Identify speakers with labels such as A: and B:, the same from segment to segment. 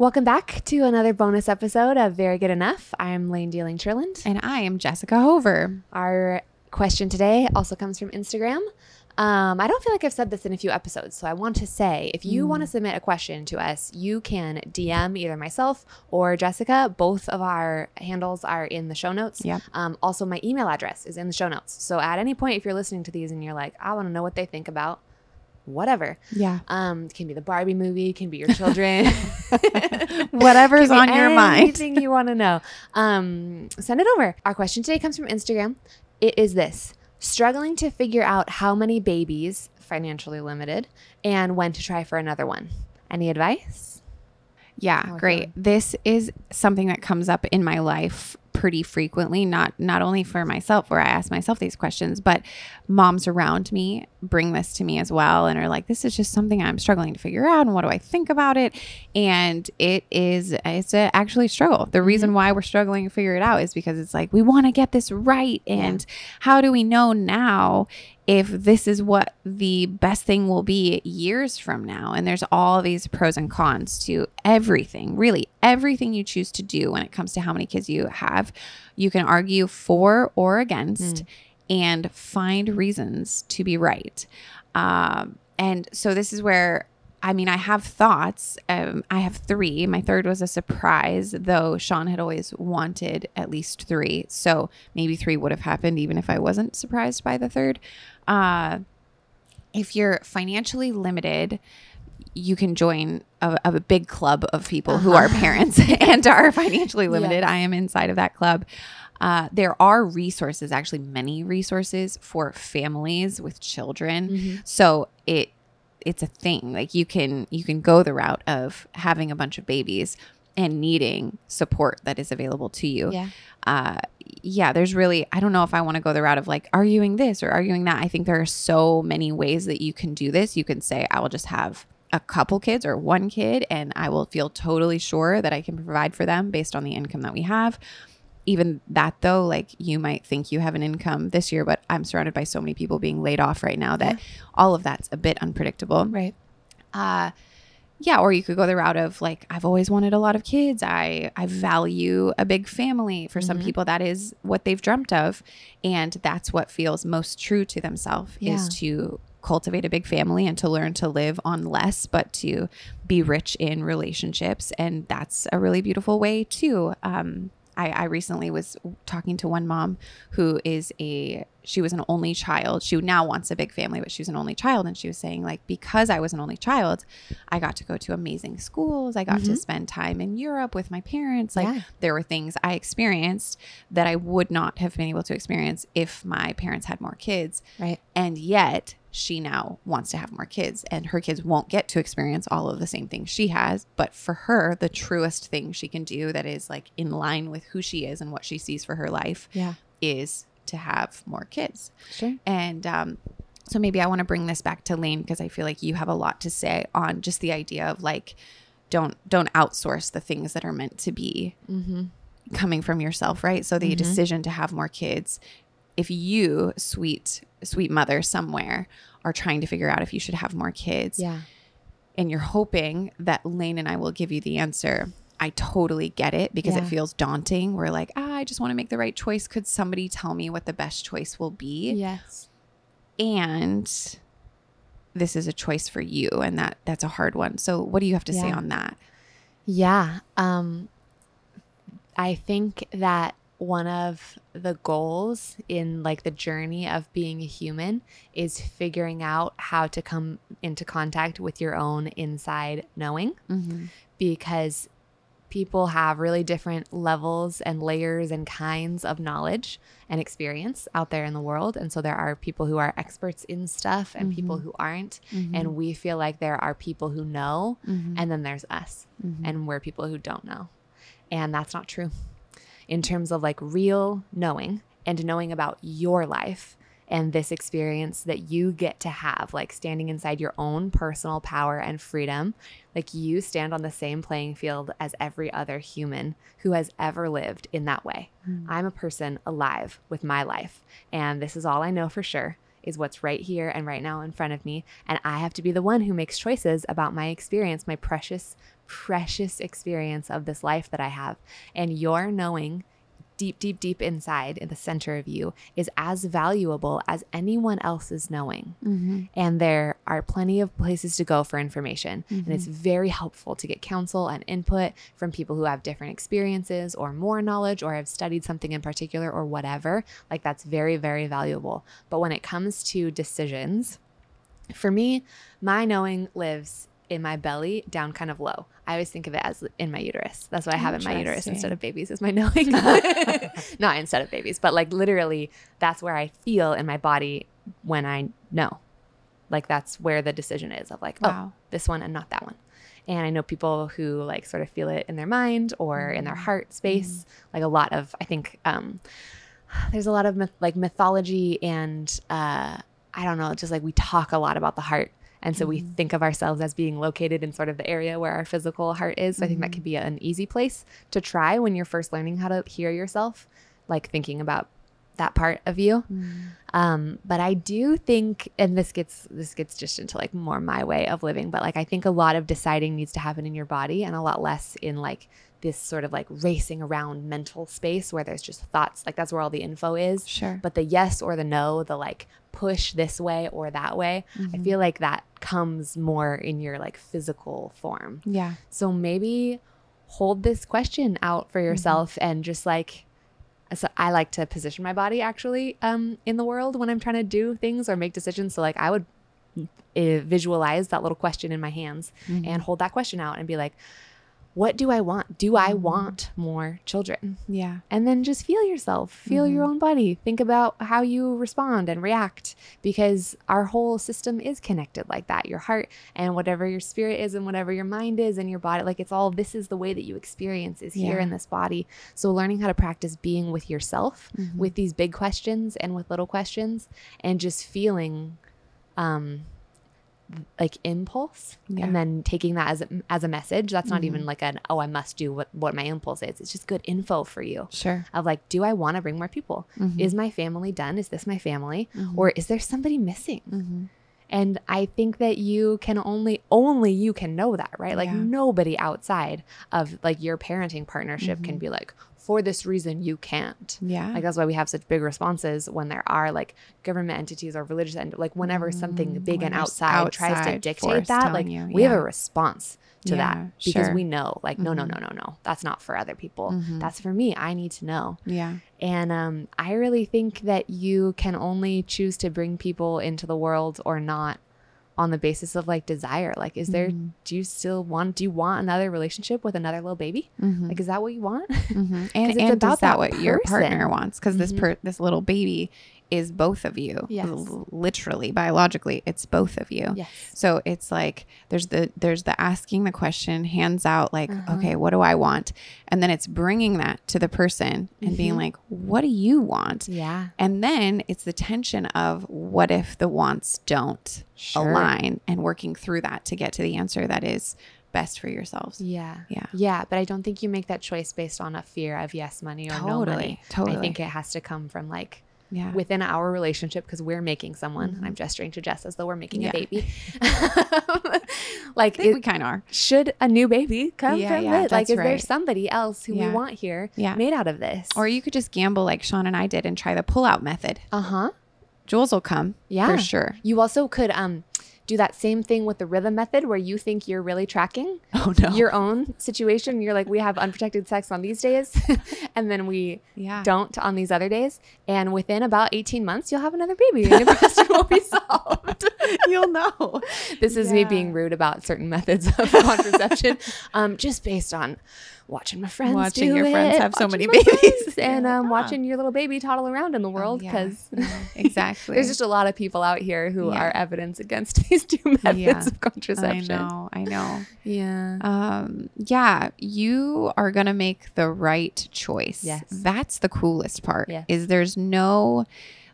A: Welcome back to another bonus episode of Very Good Enough. I'm Layne Dealing Churland.
B: And I am Jessica Hover.
A: Our question today also comes from Instagram. Um, I don't feel like I've said this in a few episodes, so I want to say if you mm. want to submit a question to us, you can DM either myself or Jessica. Both of our handles are in the show notes.
B: Yeah.
A: Um, also, my email address is in the show notes. So at any point, if you're listening to these and you're like, I want to know what they think about whatever.
B: Yeah.
A: Um, can be the Barbie movie, can be your children,
B: whatever's on your mind.
A: Anything you want to know. Um, send it over. Our question today comes from Instagram. It is this: struggling to figure out how many babies, financially limited, and when to try for another one. Any advice?
B: Yeah, great. This is something that comes up in my life pretty frequently not not only for myself where I ask myself these questions but moms around me bring this to me as well and are like this is just something I'm struggling to figure out and what do I think about it? And it is it's a actually struggle. The mm-hmm. reason why we're struggling to figure it out is because it's like we want to get this right and how do we know now if this is what the best thing will be years from now. And there's all these pros and cons to everything, really, everything you choose to do when it comes to how many kids you have. You can argue for or against mm. and find reasons to be right. Um, and so this is where I mean, I have thoughts. Um, I have three. My third was a surprise, though Sean had always wanted at least three. So maybe three would have happened even if I wasn't surprised by the third. Uh, if you're financially limited, you can join a, a big club of people uh-huh. who are parents and are financially limited. Yes. I am inside of that club. Uh, there are resources, actually, many resources for families with children. Mm-hmm. So it it's a thing. Like you can you can go the route of having a bunch of babies and needing support that is available to you.
A: Yeah.
B: Uh, yeah, there's really, I don't know if I want to go the route of like arguing this or arguing that. I think there are so many ways that you can do this. You can say, I will just have a couple kids or one kid and I will feel totally sure that I can provide for them based on the income that we have even that though like you might think you have an income this year but i'm surrounded by so many people being laid off right now that yeah. all of that's a bit unpredictable
A: right
B: uh yeah or you could go the route of like i've always wanted a lot of kids. I i value a big family for mm-hmm. some people. That is what they've dreamt of. And that's what feels most true to themselves yeah. is to cultivate a big family and to learn to live on less but to be rich in relationships. And that's a really beautiful way too. Um I, I recently was talking to one mom who is a she was an only child. She now wants a big family, but she was an only child. And she was saying, like, because I was an only child, I got to go to amazing schools. I got mm-hmm. to spend time in Europe with my parents. Like, yeah. there were things I experienced that I would not have been able to experience if my parents had more kids.
A: Right.
B: And yet, she now wants to have more kids and her kids won't get to experience all of the same things she has but for her the truest thing she can do that is like in line with who she is and what she sees for her life
A: yeah
B: is to have more kids
A: sure
B: and um so maybe i want to bring this back to layne because i feel like you have a lot to say on just the idea of like don't don't outsource the things that are meant to be mm-hmm. coming from yourself right so the mm-hmm. decision to have more kids if you, sweet, sweet mother somewhere, are trying to figure out if you should have more kids.
A: Yeah.
B: And you're hoping that Layne and I will give you the answer. I totally get it because yeah. it feels daunting. We're like, ah, I just want to make the right choice. Could somebody tell me what the best choice will be?
A: Yes.
B: And this is a choice for you and that that's a hard one. So what do you have to yeah. say on that?
A: Yeah. Um I think that one of the goals in like the journey of being a human is figuring out how to come into contact with your own inside knowing mm-hmm. because people have really different levels and layers and kinds of knowledge and experience out there in the world and so there are people who are experts in stuff and mm-hmm. people who aren't mm-hmm. and we feel like there are people who know mm-hmm. and then there's us mm-hmm. and we're people who don't know and that's not true in terms of like real knowing and knowing about your life and this experience that you get to have, like standing inside your own personal power and freedom. Like you stand on the same playing field as every other human who has ever lived in that way. Mm. I'm a person alive with my life, and this is all I know for sure. is what's right here and right now in front of me. And I have to be the one who makes choices about my experience, my precious, precious experience of this life that I have. And your knowing deep, deep, deep inside in the center of you is as valuable as anyone else's knowing.
B: Mm-hmm.
A: And there are plenty of places to go for information. And
B: Mm-hmm.
A: it's very helpful to get counsel and input from people who have different experiences or more knowledge or have studied something in particular or whatever. Like that's very, very valuable. But when it comes to decisions, for me, my knowing lives in my belly down kind of low. I always think of it as in my uterus. That's what I have in my uterus instead of babies is my knowing. Not instead of babies, but like literally that's where I feel in my body when I know. Like that's where the decision is of like, oh, this one and not that one. And I know people who like sort of feel it in their mind or in their heart space. Like a lot of, I think, um, there's a lot of myth- like mythology and uh, I don't know, just like we talk a lot about the heart. And so we mm-hmm. think of ourselves as being located in sort of the area where our physical heart is. So I think that mm-hmm. could be an easy place to try when you're first learning how to hear yourself, like thinking about that part of you. Mm. Um, but I do think, and this gets this gets just into like more my way of living. But like I think a lot of deciding needs to happen in your body, and a lot less in like this sort of like racing around mental space where there's just thoughts. Like that's where all the info is.
B: Sure.
A: But the yes or the no, the like push this way or that way, I mm-hmm. feel like that comes more in your like physical form.
B: Yeah.
A: So maybe hold this question out for mm-hmm. yourself and just like so I like to position my body actually um, in the world when I'm trying to do things or make decisions. So like I would uh, visualize that little question in my hands and hold that question out and be like, what do I want? Do I mm-hmm. want more children?
B: Yeah.
A: and then just feel yourself feel your mm-hmm. own body think about how you respond and react because our whole system is connected like that your heart and whatever your spirit is and whatever your mind is and your body like it's all this is the way that you experience is here
B: Yeah.
A: in this body so learning how to practice being with yourself mm-hmm. with these big questions and with little questions and just feeling um like impulse
B: Yeah.
A: and then taking that as a, as a message that's not even like an oh i must do what what my impulse is it's just good info for you
B: Sure.
A: of like, do I want to bring more people?
B: Mm-hmm.
A: Is my family done? Is this my family? Or is there somebody missing?
B: Mm-hmm.
A: And I think that you can only, only you can know that, right? Like
B: Yeah.
A: nobody outside of like your parenting partnership can be like, for this reason, you can't.
B: Mm-hmm. Yeah.
A: Like that's why we have such big responses when there are like government entities or religious and like whenever something big and
B: Mm, When there's
A: outside, tries to dictate that, like
B: you,
A: we have a response to
B: Yeah,
A: that because
B: sure.
A: we know like no no
B: Mhm.
A: no no no that's not for other people
B: Mhm.
A: that's for me i need to know
B: yeah.
A: and um, I really think that you can only choose to bring people into the world or not on the basis of like desire. Like, is there,
B: Mm-hmm.
A: do you still want, do you want another relationship with another little baby?
B: Mhm.
A: Like, is that what you want?
B: Mhm.
A: 'Cause
B: And,
A: it's
B: and
A: about
B: is that what your partner wants? Because this
A: Mhm.
B: per this little baby is both of you.
A: Yes.
B: L- literally, biologically, it's both of you.
A: yes.
B: So it's like there's the there's the asking the question, hands out, like,
A: Uh-huh.
B: okay, what do I want? And then it's bringing that to the person and being
A: Mhm.
B: like, what do you want?
A: Yeah.
B: And then it's the tension of what if the wants don't
A: Sure.
B: align and working through that to get to the answer that is best for yourselves.
A: Yeah.
B: Yeah.
A: Yeah. But I don't think you make that choice based on a fear of yes money or no
B: Totally,
A: money.
B: totally.
A: I think it has to come from like,
B: Yeah.
A: within our relationship because we're making someone and i'm gesturing to jess as though we're making
B: Yeah.
A: a baby like
B: I think
A: it-
B: we kind of are.
A: should a new baby come
B: Yeah,
A: from
B: yeah,
A: it? Like, is there somebody else who we want here
B: Yeah.
A: made out of this?
B: Or you could just gamble like Sean and I did and try the pull out method.
A: uh huh.
B: Jules will come.
A: Yeah.
B: For sure.
A: You also could um do that same thing with the rhythm method where you think you're really tracking
B: Oh no.
A: your own situation. You're like, we have unprotected sex on these days, and then we
B: yeah.
A: don't on these other days. And within about 18 months, you'll have another baby and your question will be solved.
B: You'll know.
A: This is me being rude about certain methods of contraception, um, just based on watching my friends
B: Watching
A: do
B: your friends
A: it,
B: have so many babies.
A: friends, and um,
B: "Huh."
A: watching your little baby toddle around in the world
B: Oh, yeah.
A: because
B: Yeah, exactly.
A: there's just a lot of people out here who
B: Yeah.
A: are evidence against these two methods
B: Yeah.
A: of contraception.
B: I know. I know.
A: Yeah.
B: Um, yeah, you are gonna make the right choice.
A: Yes.
B: That's the coolest part.
A: Yes.
B: Is there's no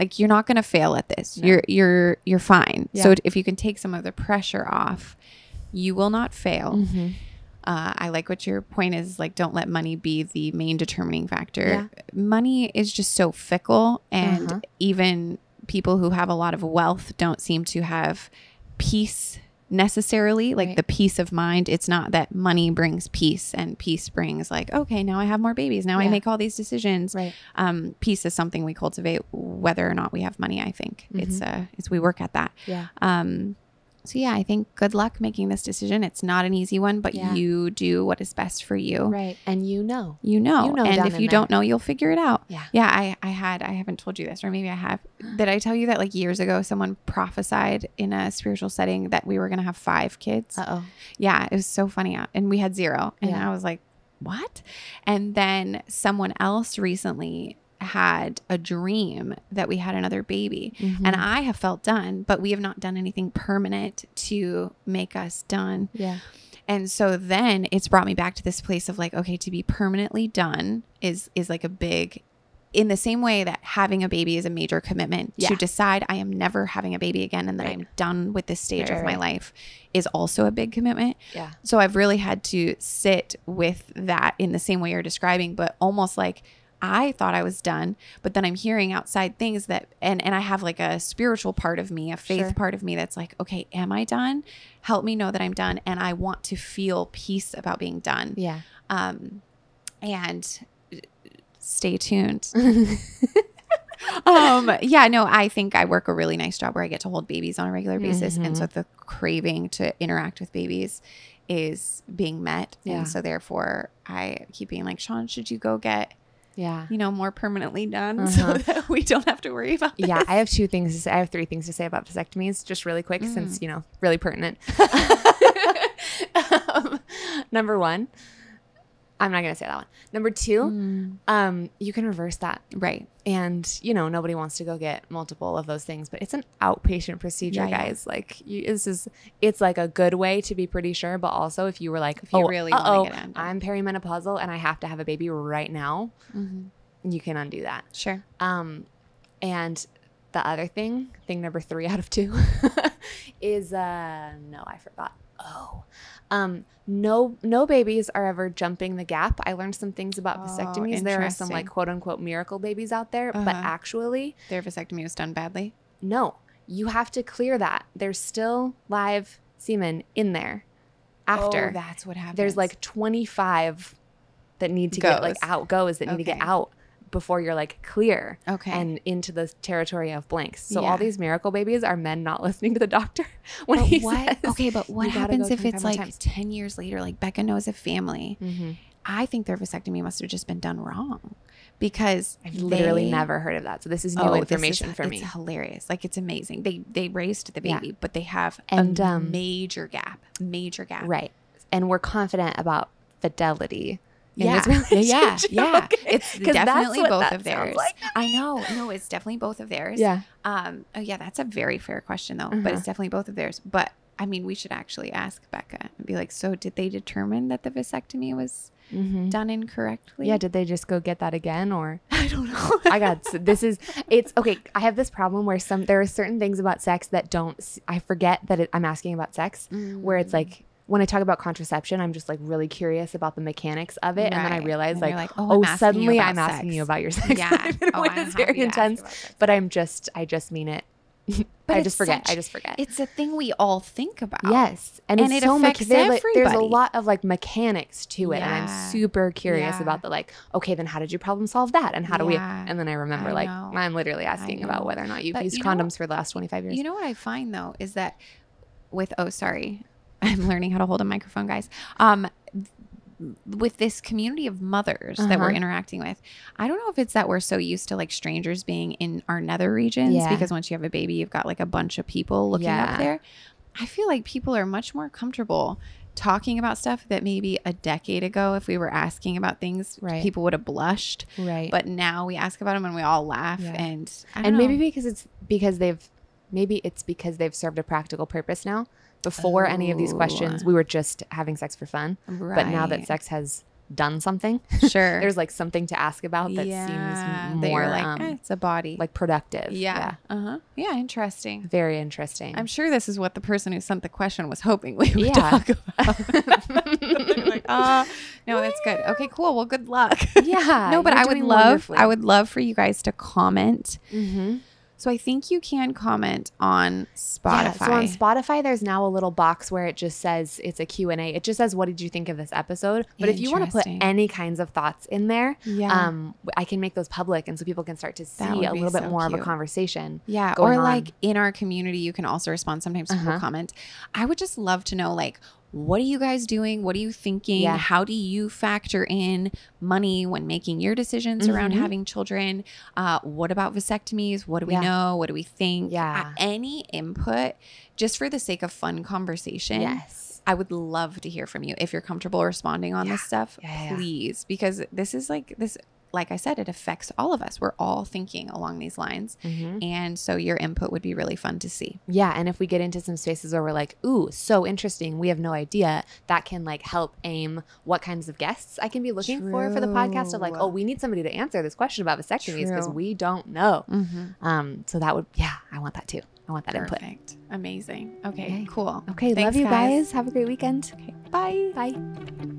B: like you're not gonna fail at this.
A: No.
B: You're you're you're fine. So if you can take some of the pressure off, you will not fail.
A: Mhm.
B: Uh, I like what your point is. Like, don't let money be the main determining factor.
A: Yeah.
B: Money is just so fickle, and
A: Uh-huh.
B: even people who have a lot of wealth don't seem to have peace necessarily like
A: Right.
B: the peace of mind it's not that money brings peace and peace brings like okay now i have more babies now i make all these decisions
A: Right.
B: um, peace is something we cultivate whether or not we have money i think it's uh it's we work at that
A: Yeah.
B: um, so yeah, I think good luck making this decision. It's not an easy one, but
A: Yeah.
B: you do what is best for you.
A: Right. And you know.
B: You know,
A: You know
B: and if you
A: there.
B: don't know, you'll figure it out.
A: Yeah.
B: Yeah, I, I had, I haven't told you this, or maybe I have. Did I tell you that like years ago, someone prophesied in a spiritual setting that we were to have five kids?
A: Uh oh.
B: Yeah, it was so funny. uh, And we had zero. And
A: Yeah.
B: I was like, what? And then someone else recently had a dream that we had another baby.
A: Mm-hmm.
B: And I have felt done, but we have not done anything permanent to make us done.
A: Yeah.
B: And so then it's brought me back to this place of like, okay, to be permanently done is is like a big in the same way that having a baby is a major commitment
A: Yeah.
B: to decide I am never having a baby again and that
A: Right.
B: I'm done with this stage
A: Right,
B: of my
A: right.
B: life is also a big commitment.
A: Yeah.
B: So I've really had to sit with that in the same way you're describing, but almost like I thought I was done, but then I'm hearing outside things that and and I have like a spiritual part of me, a faith
A: Sure.
B: part of me that's like, okay, am I done? Help me know that I'm done and I want to feel peace about being done.
A: Yeah.
B: Um and stay tuned. um yeah no i think i work a really nice job where i get to hold babies on a regular basis and so the craving to interact with babies is being met
A: Yeah.
B: and so therefore i keep being like sean should you go get
A: Yeah.
B: you know more permanently done
A: Uh-huh.
B: so that we don't have to worry about
A: Yeah. I have two things to say. I have three things to say about vasectomies, just really quick,
B: Mm.
A: since you know, really pertinent. um, number one, I'm not gonna say that one. Number two,
B: Mm,
A: um, you can reverse that,
B: right
A: and you know, nobody wants to go get multiple of those things, but it's an outpatient procedure,
B: Yeah, yeah.
A: guys. Like, you, this is, it's like a good way to be pretty sure, but also if you were like,
B: If you
A: oh,
B: really wanna
A: uh-oh,
B: get it.
A: I'm perimenopausal and I have to have a baby right now,
B: Mhm.
A: you can undo that.
B: sure
A: Um, and the other thing, thing number three out of two, is uh, no, I forgot. Oh, um, no, no babies are ever jumping the gap. I learned some things about
B: Oh,
A: vasectomies. There are some like quote unquote miracle babies out there, but
B: Uh-huh.
A: actually,
B: their vasectomy was done badly
A: no, you have to clear that. There's still live semen in there after.
B: oh, that's what happens.
A: There's like 25 that need to get like
B: Goes.
A: out, goes that need to get out before you're like clear
B: okay
A: and into the territory of blanks. So
B: Yeah.
A: all these miracle babies are men not listening to the doctor when
B: But
A: he
B: what?
A: says.
B: okay, but what happens if it's like
A: times."
B: 10 years later, like Becca knows a family?
A: Mhm.
B: I think their vasectomy must have just been done wrong because
A: I've literally
B: they-
A: never heard of that. So this is new
B: Oh,
A: information
B: is-
A: for me.
B: It's hilarious. Like it's amazing. They they raised the
A: Yeah.
B: baby, but they have
A: And,
B: a
A: um,
B: major gap. Major gap.
A: Right. And we're confident about fidelity.
B: Yeah. yeah, yeah, yeah.
A: okay?
B: It's definitely both of theirs.
A: like.
B: I know. No, it's definitely both of theirs.
A: Yeah.
B: Um. Oh yeah, that's a very fair question though. But
A: Uh-huh.
B: it's definitely both of theirs. But I mean, we should actually ask Becca and be like, so did they determine that the vasectomy was
A: Mhm.
B: done incorrectly?
A: Yeah. Did they just go get that again or?
B: I don't know.
A: I got so this is it's okay. I have this problem where some there are certain things about sex that don't I forget that it, I'm asking about sex where it's
B: Mm.
A: like when I talk about contraception, I'm just like really curious about the mechanics of it, and then I realize
B: And
A: like,
B: like, oh,
A: oh,
B: I'm
A: suddenly I'm asking you about your sex.
B: Yeah.
A: life
B: Oh,
A: that's very intense. But I'm just I just mean it.
B: But
A: I just forget. I just forget.
B: It's a thing we all think about.
A: Yes, and,
B: And
A: it's
B: it
A: so mecha-
B: affects
A: there- like, There's a lot of like mechanics to it, and I'm super curious
B: Yeah.
A: about the like. Okay, then how did you problem solve that? And how do we? And then I remember
B: I
A: like
B: know.
A: I'm literally asking about whether or not you've
B: But
A: used
B: you know-
A: condoms for the last 25 years.
B: You know what I find though is that with oh sorry, I'm learning how to hold a microphone, guys. Um, with this community of mothers that we're
A: Uh-huh.
B: interacting with, I don't know if it's that we're so used to like strangers being in our nether regions
A: Yeah.
B: because once you have a baby, you've got like a bunch of people looking
A: Yeah.
B: up there. I feel like people are much more comfortable talking about stuff that maybe a decade ago, if we were asking about things,
A: Right.
B: people would have blushed.
A: right?
B: But now we ask about them and we all laugh.
A: Yeah.
B: And
A: and maybe because it's because they've maybe it's because they've served a practical purpose now. Before any of these questions,
B: Oh.
A: we were just having sex for fun. But now that sex has done something,
B: sure,
A: there's like something to ask about that
B: Yeah,
A: seems more
B: like,
A: um,
B: "Eh, it's a body.
A: like productive.
B: yeah, uh huh, yeah, interesting.
A: Very interesting.
B: I'm sure this is what the person who sent the question was hoping we would
A: Yeah.
B: talk about. Like, ah, no, that's good. Okay, cool. Well, good luck.
A: yeah.
B: no, but I would love. I would love for you guys to comment
A: Mhm.
B: So I think you can comment on Spotify.
A: Yeah, so on Spotify, there's now a little box where it just says it's a Q&A. It just says, what did you think of this episode? But if you want to put any kinds of thoughts in there,
B: yeah.
A: um, I can make those public. And so people can start to see a little bit
B: so
A: more of a conversation.
B: Yeah, or
A: on.
B: like in our community, you can also respond. Sometimes people
A: Uh-huh.
B: comment. I would just love to know, like, what are you guys doing? What are you thinking?
A: Yeah.
B: How do you factor in money when making your decisions around
A: Mhm.
B: having children? Uh, what about vasectomies? What do we
A: Yeah.
B: know? What do we think?
A: Yeah.
B: Uh, any input, just for the sake of fun conversation.
A: Yes.
B: I would love to hear from you if you're comfortable responding on this stuff.
A: Yeah, yeah, yeah.
B: Please, because this is like this. Like I said, it affects all of us. We're all thinking along these lines.
A: Mhm.
B: And so your input would be really fun to see.
A: Yeah, and if we get into some spaces where we're like, "Ooh, so interesting," we have no idea. That can like help aim what kinds of guests I can be looking for for the podcast. Of like, oh, we need somebody to answer this question about vasectomies because we don't know.
B: Mm-hmm.
A: Um, so that would, yeah, I want that too. I want that input.
B: Perfect. Amazing. Okay,
A: Okay.
B: cool.
A: Okay,
B: Thanks,
A: love you guys. Have a great weekend.
B: Okay, bye.
A: Bye.